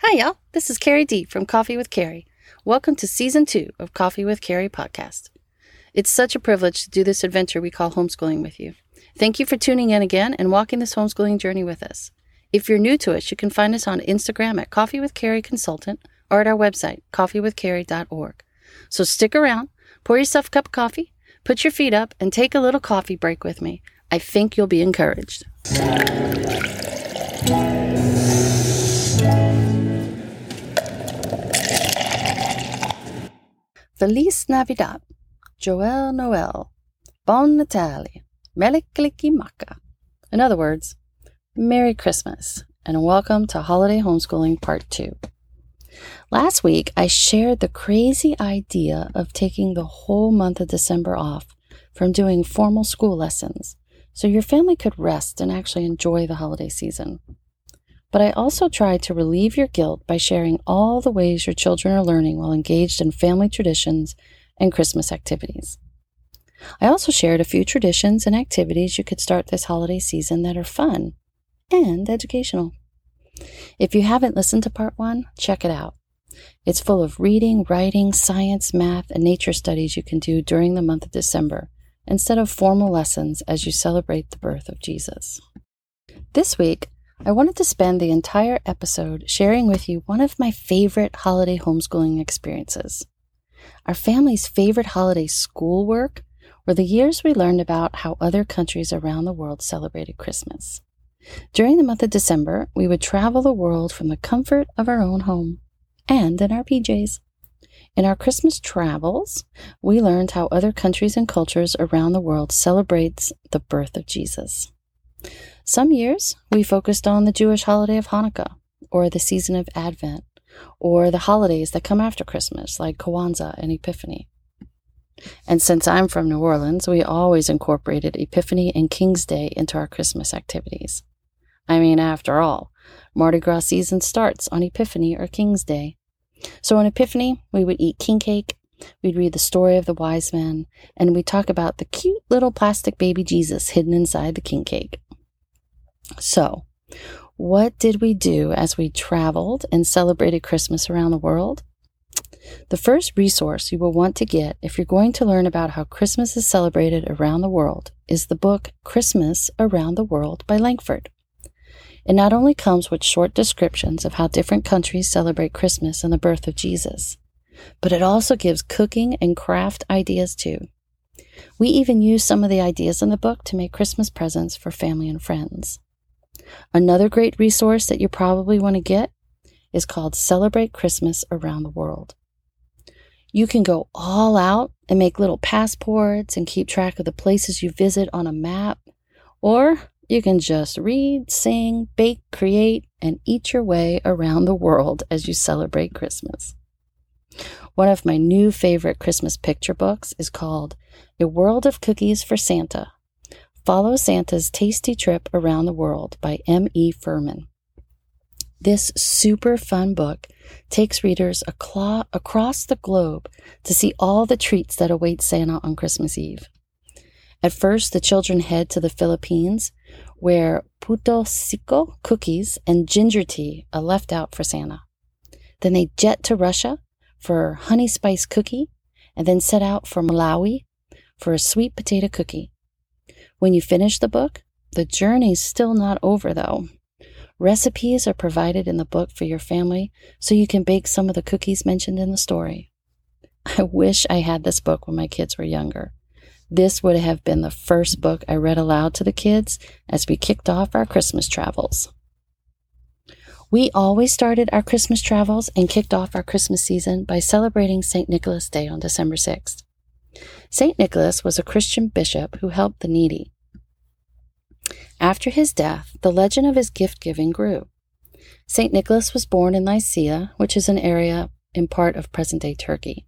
Hi, y'all. This is Carrie D from Coffee with Carrie. Welcome to season two of Coffee with Carrie podcast. It's such a privilege to do this adventure we call homeschooling with you. Thank you for tuning in again and walking this homeschooling journey with us. If you're new to us, you can find us on Instagram at Coffee with Carrie Consultant or at our website, coffeewithcarrie.org. So stick around, pour yourself a cup of coffee, put your feet up, and take a little coffee break with me. I think you'll be encouraged. Feliz Navidad, Joyeux Noel, Buon Natale, Mele Kalikimaka. In other words, Merry Christmas and welcome to Holiday Homeschooling Part 2. Last week, I shared the crazy idea of taking the whole month of December off from doing formal school lessons so your family could rest and actually enjoy the holiday season. But I also tried to relieve your guilt by sharing all the ways your children are learning while engaged in family traditions and Christmas activities. I also shared a few traditions and activities you could start this holiday season that are fun and educational. If you haven't listened to part one, check it out. It's full of reading, writing, science, math, and nature studies you can do during the month of December instead of formal lessons as you celebrate the birth of Jesus. This week, I wanted to spend the entire episode sharing with you one of my favorite holiday homeschooling experiences. Our family's favorite holiday schoolwork were the years we learned about how other countries around the world celebrated Christmas. During the month of December, we would travel the world from the comfort of our own home and in our PJs. In our Christmas travels, we learned how other countries and cultures around the world celebrates the birth of Jesus. Some years we focused on the Jewish holiday of Hanukkah, or the season of Advent, or the holidays that come after Christmas, like Kwanzaa and Epiphany. And since I'm from New Orleans, we always incorporated Epiphany and King's Day into our Christmas activities. I mean, after all, Mardi Gras season starts on Epiphany or King's Day. So on Epiphany, we would eat king cake, we'd read the story of the wise men, and we'd talk about the cute little plastic baby Jesus hidden inside the king cake. So, what did we do as we traveled and celebrated Christmas around the world? The first resource you will want to get if you're going to learn about how Christmas is celebrated around the world is the book Christmas Around the World by Lankford. It not only comes with short descriptions of how different countries celebrate Christmas and the birth of Jesus, but it also gives cooking and craft ideas too. We even use some of the ideas in the book to make Christmas presents for family and friends. Another great resource that you probably want to get is called Celebrate Christmas Around the World. You can go all out and make little passports and keep track of the places you visit on a map, or you can just read, sing, bake, create, and eat your way around the world as you celebrate Christmas. One of my new favorite Christmas picture books is called A World of Cookies for Santa Follow Santa's Tasty Trip Around the World by M.E. Furman. This super fun book takes readers across the globe to see all the treats that await Santa on Christmas Eve. At first, the children head to the Philippines, where puto seko cookies and ginger tea are left out for Santa. Then they jet to Russia for honey spice cookie, and then set out for Malawi for a sweet potato cookie. When you finish the book, the journey's still not over though. Recipes are provided in the book for your family so you can bake some of the cookies mentioned in the story. I wish I had this book when my kids were younger. This would have been the first book I read aloud to the kids as we kicked off our Christmas travels. We always started our Christmas travels and kicked off our Christmas season by celebrating St. Nicholas Day on December 6th. St. Nicholas was a Christian bishop who helped the needy. After his death, the legend of his gift giving grew. St. Nicholas was born in Lycia, which is an area in part of present day Turkey.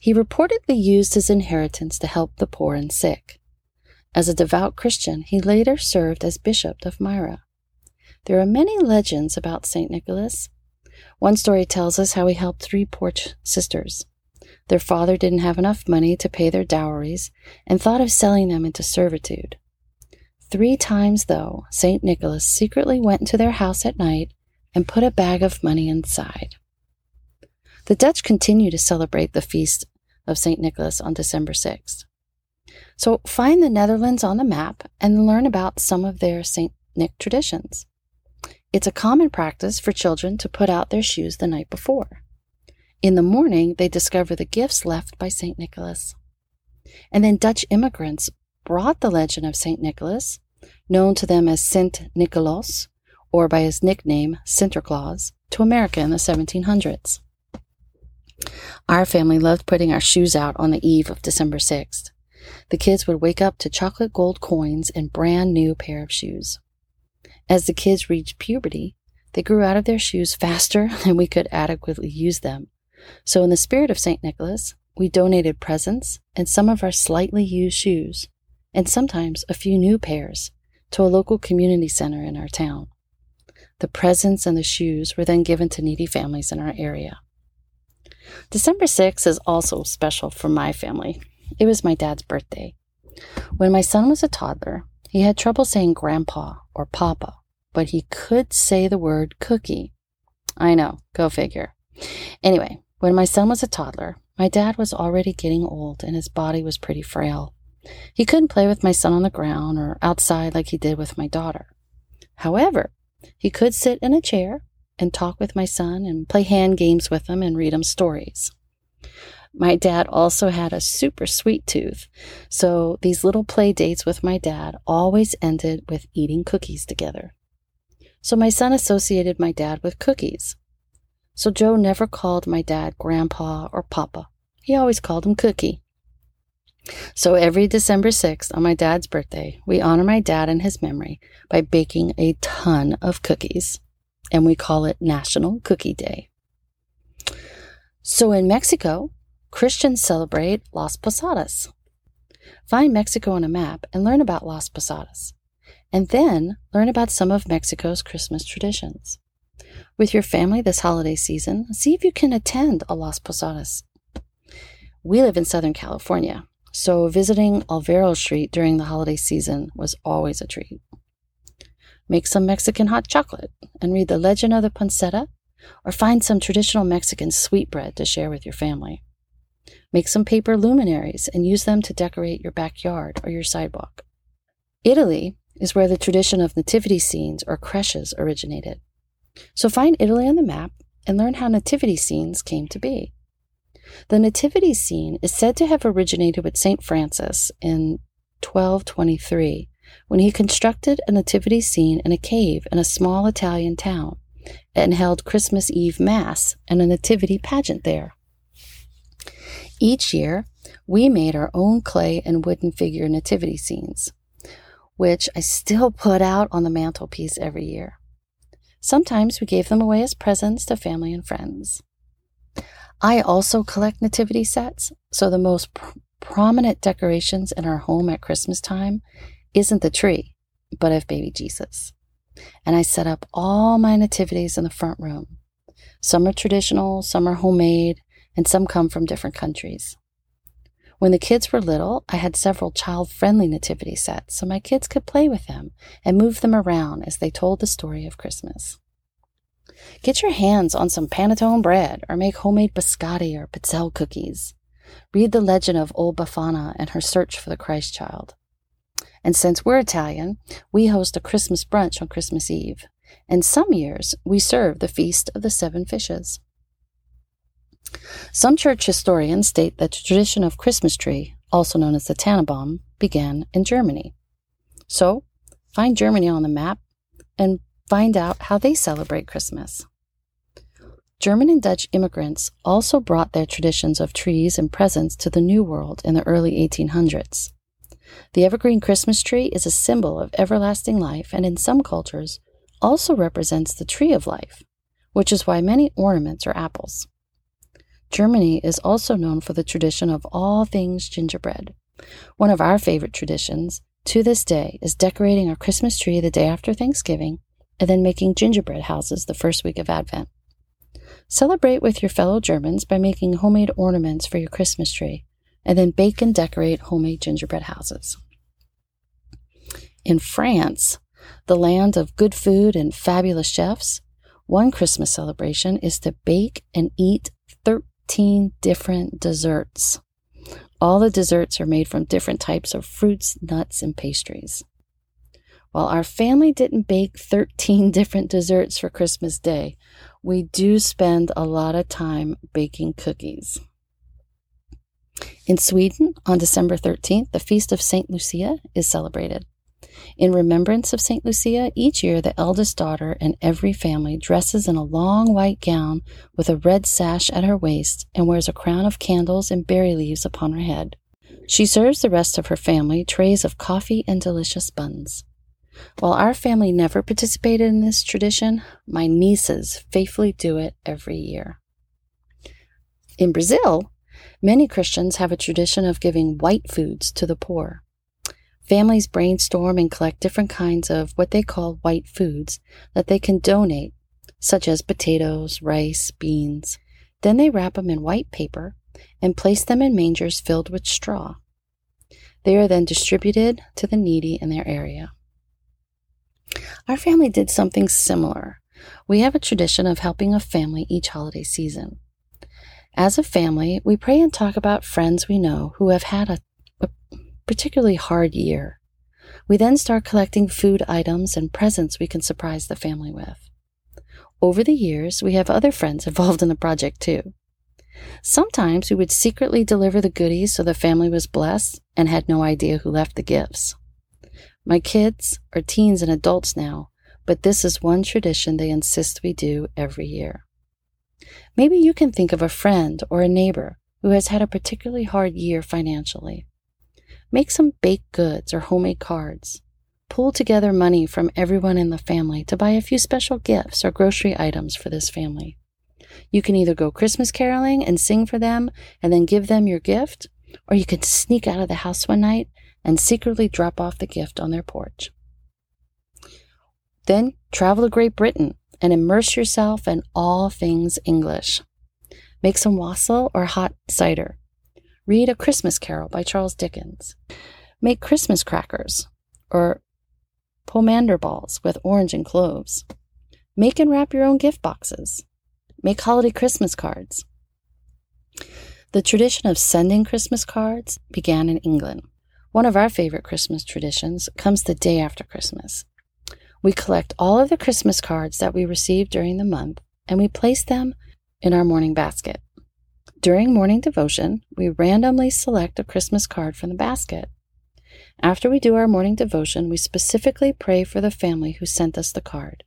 He reportedly used his inheritance to help the poor and sick. As a devout Christian, he later served as Bishop of Myra. There are many legends about St. Nicholas. One story tells us how he helped three poor sisters. Their father didn't have enough money to pay their dowries and thought of selling them into servitude. Three times, though, St. Nicholas secretly went into their house at night, and put a bag of money inside. The Dutch continue to celebrate the feast of St. Nicholas on December 6th. So find the Netherlands on the map and learn about some of their St. Nick traditions. It's a common practice for children to put out their shoes the night before. In the morning, they discover the gifts left by St. Nicholas. And then Dutch immigrants brought the legend of St. Nicholas, known to them as Sint Nicolaas, or by his nickname, Sinterklaas, to America in the 1700s. Our family loved putting our shoes out on the eve of December 6th. The kids would wake up to chocolate gold coins and brand new pair of shoes. As the kids reached puberty, they grew out of their shoes faster than we could adequately use them. So, in the spirit of St. Nicholas, we donated presents and some of our slightly used shoes, and sometimes a few new pairs, to a local community center in our town. The presents and the shoes were then given to needy families in our area. December 6th is also special for my family. It was my dad's birthday. When my son was a toddler, he had trouble saying grandpa or papa, but he could say the word cookie. I know, go figure. Anyway, when my son was a toddler, my dad was already getting old and his body was pretty frail. He couldn't play with my son on the ground or outside like he did with my daughter. However, he could sit in a chair and talk with my son and play hand games with him and read him stories. My dad also had a super sweet tooth, so these little play dates with my dad always ended with eating cookies together. So my son associated my dad with cookies. So Joe never called my dad Grandpa or Papa. He always called him Cookie. So every December 6th on my dad's birthday, we honor my dad in his memory by baking a ton of cookies and we call it National Cookie Day. So in Mexico, Christians celebrate Las Posadas. Find Mexico on a map and learn about Las Posadas, and then learn about some of Mexico's Christmas traditions. With your family this holiday season, see if you can attend a Las Posadas. We live in Southern California, so visiting Olvera Street during the holiday season was always a treat. Make some Mexican hot chocolate and read The Legend of the Poinsettia, or find some traditional Mexican sweetbread to share with your family. Make some paper luminaries and use them to decorate your backyard or your sidewalk. Italy is where the tradition of nativity scenes or creches originated. So find Italy on the map and learn how nativity scenes came to be. The nativity scene is said to have originated with St. Francis in 1223 when he constructed a nativity scene in a cave in a small Italian town and held Christmas Eve Mass and a nativity pageant there. Each year, we made our own clay and wooden figure nativity scenes, which I still put out on the mantelpiece every year. Sometimes we gave them away as presents to family and friends. I also collect nativity sets, so the most pr- prominent decorations in our home at Christmas time isn't the tree, but of baby Jesus. And I set up all my nativities in the front room. Some are traditional, some are homemade, and some come from different countries. When the kids were little, I had several child friendly nativity sets so my kids could play with them and move them around as they told the story of Christmas. Get your hands on some panettone bread or make homemade biscotti or pizzelle cookies. Read the legend of old Befana and her search for the Christ child. And since we're Italian, we host a Christmas brunch on Christmas Eve. And some years, we serve the Feast of the Seven Fishes. Some church historians state that the tradition of Christmas tree, also known as the Tannenbaum, began in Germany. So, find Germany on the map and find out how they celebrate Christmas. German and Dutch immigrants also brought their traditions of trees and presents to the New World in the early 1800s. The evergreen Christmas tree is a symbol of everlasting life and in some cultures also represents the tree of life, which is why many ornaments are apples. Germany is also known for the tradition of all things gingerbread. One of our favorite traditions to this day is decorating our Christmas tree the day after Thanksgiving and then making gingerbread houses the first week of Advent. Celebrate with your fellow Germans by making homemade ornaments for your Christmas tree and then bake and decorate homemade gingerbread houses. In France, the land of good food and fabulous chefs, One Christmas celebration is to bake and eat 13 different desserts. All the desserts are made from different types of fruits, nuts, and pastries. While our family didn't bake 13 different desserts for Christmas Day, we do spend a lot of time baking cookies. In Sweden, on December 13th, the feast of St. Lucia is celebrated. In remembrance of St. Lucia, each year the eldest daughter in every family dresses in a long white gown with a red sash at her waist and wears a crown of candles and berry leaves upon her head. She serves the rest of her family trays of coffee and delicious buns. While our family never participated in this tradition, my nieces faithfully do it every year. In Brazil, many Christians have a tradition of giving white foods to the poor. Families brainstorm and collect different kinds of what they call white foods that they can donate, such as potatoes, rice, beans. Then they wrap them in white paper and place them in mangers filled with straw. They are then distributed to the needy in their area. Our family did something similar. We have a tradition of helping a family each holiday season. As a family, we pray and talk about friends we know who have had a particularly hard year. We then start collecting food items and presents we can surprise the family with. Over the years, we have other friends involved in the project too. Sometimes we would secretly deliver the goodies so the family was blessed and had no idea who left the gifts. My kids are teens and adults now, but this is one tradition they insist we do every year. Maybe you can think of a friend or a neighbor who has had a particularly hard year financially. Make some baked goods or homemade cards. Pull together money from everyone in the family to buy a few special gifts or grocery items for this family. You can either go Christmas caroling and sing for them and then give them your gift, or you can sneak out of the house one night and secretly drop off the gift on their porch. Then travel to Great Britain and immerse yourself in all things English. Make some wassail or hot cider. Read A Christmas Carol by Charles Dickens. Make Christmas crackers or pomander balls with orange and cloves. Make and wrap your own gift boxes. Make holiday Christmas cards. The tradition of sending Christmas cards began in England. One of our favorite Christmas traditions comes the day after Christmas. We collect all of the Christmas cards that we receive during the month and we place them in our morning basket. During morning devotion, we randomly select a Christmas card from the basket. After we do our morning devotion, we specifically pray for the family who sent us the card.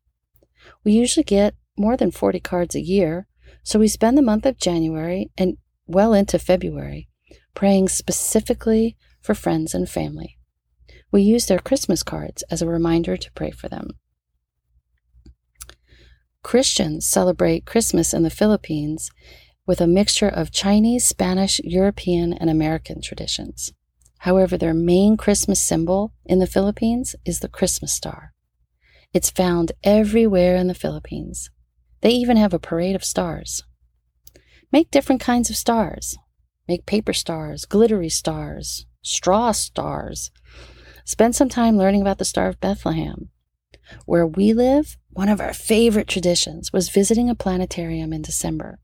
We usually get more than 40 cards a year, so we spend the month of January and well into February praying specifically for friends and family. We use their Christmas cards as a reminder to pray for them. Christians celebrate Christmas in the Philippines with a mixture of Chinese, Spanish, European, and American traditions. However, their main Christmas symbol in the Philippines is the Christmas star. It's found everywhere in the Philippines. They even have a parade of stars. Make different kinds of stars. Make paper stars, glittery stars, straw stars. Spend some time learning about the Star of Bethlehem. Where we live, one of our favorite traditions was visiting a planetarium in December.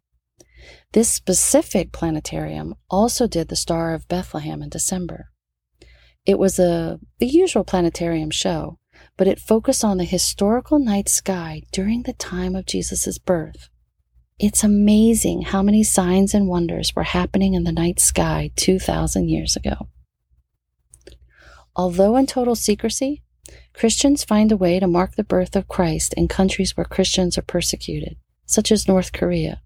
This specific planetarium also did the Star of Bethlehem in December. It was a the usual planetarium show, but it focused on the historical night sky during the time of Jesus' birth. It's amazing how many signs and wonders were happening in the night sky 2,000 years ago. Although in total secrecy, Christians find a way to mark the birth of Christ in countries where Christians are persecuted, such as North Korea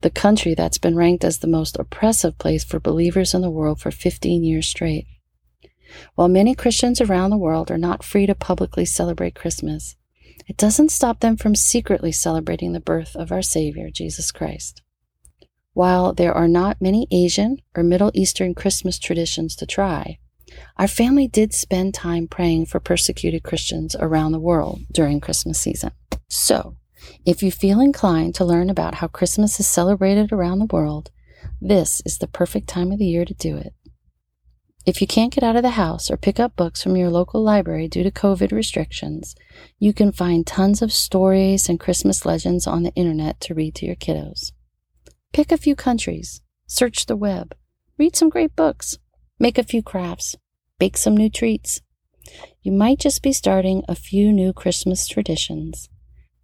the country that's been ranked as the most oppressive place for believers in the world for 15 years straight. While many Christians around the world are not free to publicly celebrate Christmas, it doesn't stop them from secretly celebrating the birth of our Savior, Jesus Christ. While there are not many Asian or Middle Eastern Christmas traditions to try, our family did spend time praying for persecuted Christians around the world during Christmas season. So, if you feel inclined to learn about how Christmas is celebrated around the world, this is the perfect time of the year to do it. If you can't get out of the house or pick up books from your local library due to COVID restrictions, you can find tons of stories and Christmas legends on the internet to read to your kiddos. Pick a few countries, search the web, read some great books, make a few crafts, bake some new treats. You might just be starting a few new Christmas traditions,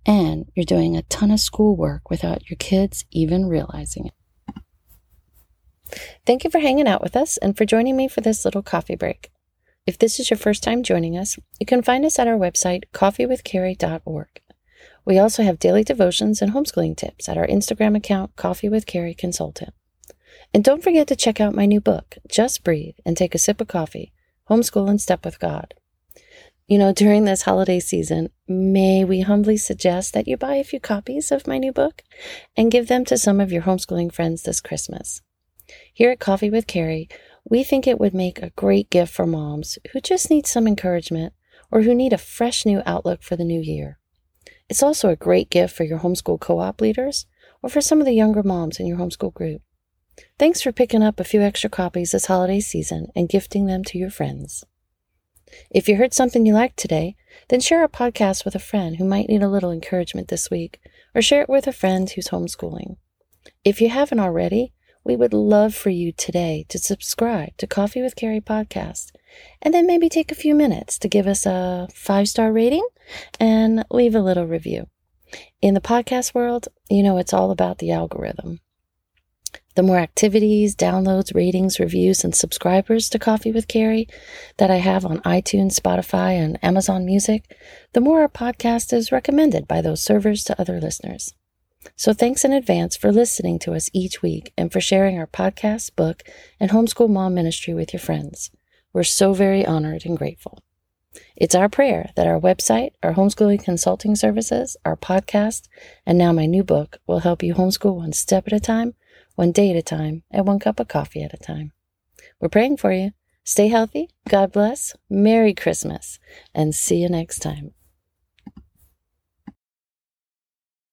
and you're doing a ton of schoolwork without your kids even realizing it. Thank you for hanging out with us and for joining me for this little coffee break. If this is your first time joining us, you can find us at our website, coffeewithcarrie.org. We also have daily devotions and homeschooling tips at our Instagram account, Coffee with Carrie Consultant. And don't forget to check out my new book, Just Breathe and Take a Sip of Coffee Homeschool and Step with God. You know, during this holiday season, may we humbly suggest that you buy a few copies of my new book and give them to some of your homeschooling friends this Christmas. Here at Coffee with Carrie, we think it would make a great gift for moms who just need some encouragement or who need a fresh new outlook for the new year. It's also a great gift for your homeschool co op leaders or for some of the younger moms in your homeschool group. Thanks for picking up a few extra copies this holiday season and gifting them to your friends. If you heard something you liked today, then share our podcast with a friend who might need a little encouragement this week, or share it with a friend who's homeschooling. If you haven't already, we would love for you today to subscribe to Coffee with Carrie podcast and then maybe take a few minutes to give us a five star rating and leave a little review. In the podcast world, you know, it's all about the algorithm. The more activities, downloads, ratings, reviews, and subscribers to Coffee with Carrie that I have on iTunes, Spotify, and Amazon Music, the more our podcast is recommended by those servers to other listeners. So thanks in advance for listening to us each week and for sharing our podcast, book, and homeschool mom ministry with your friends. We're so very honored and grateful. It's our prayer that our website, our homeschooling consulting services, our podcast, and now my new book will help you homeschool one step at a time, one day at a time, and one cup of coffee at a time. We're praying for you. Stay healthy. God bless. Merry Christmas. And see you next time.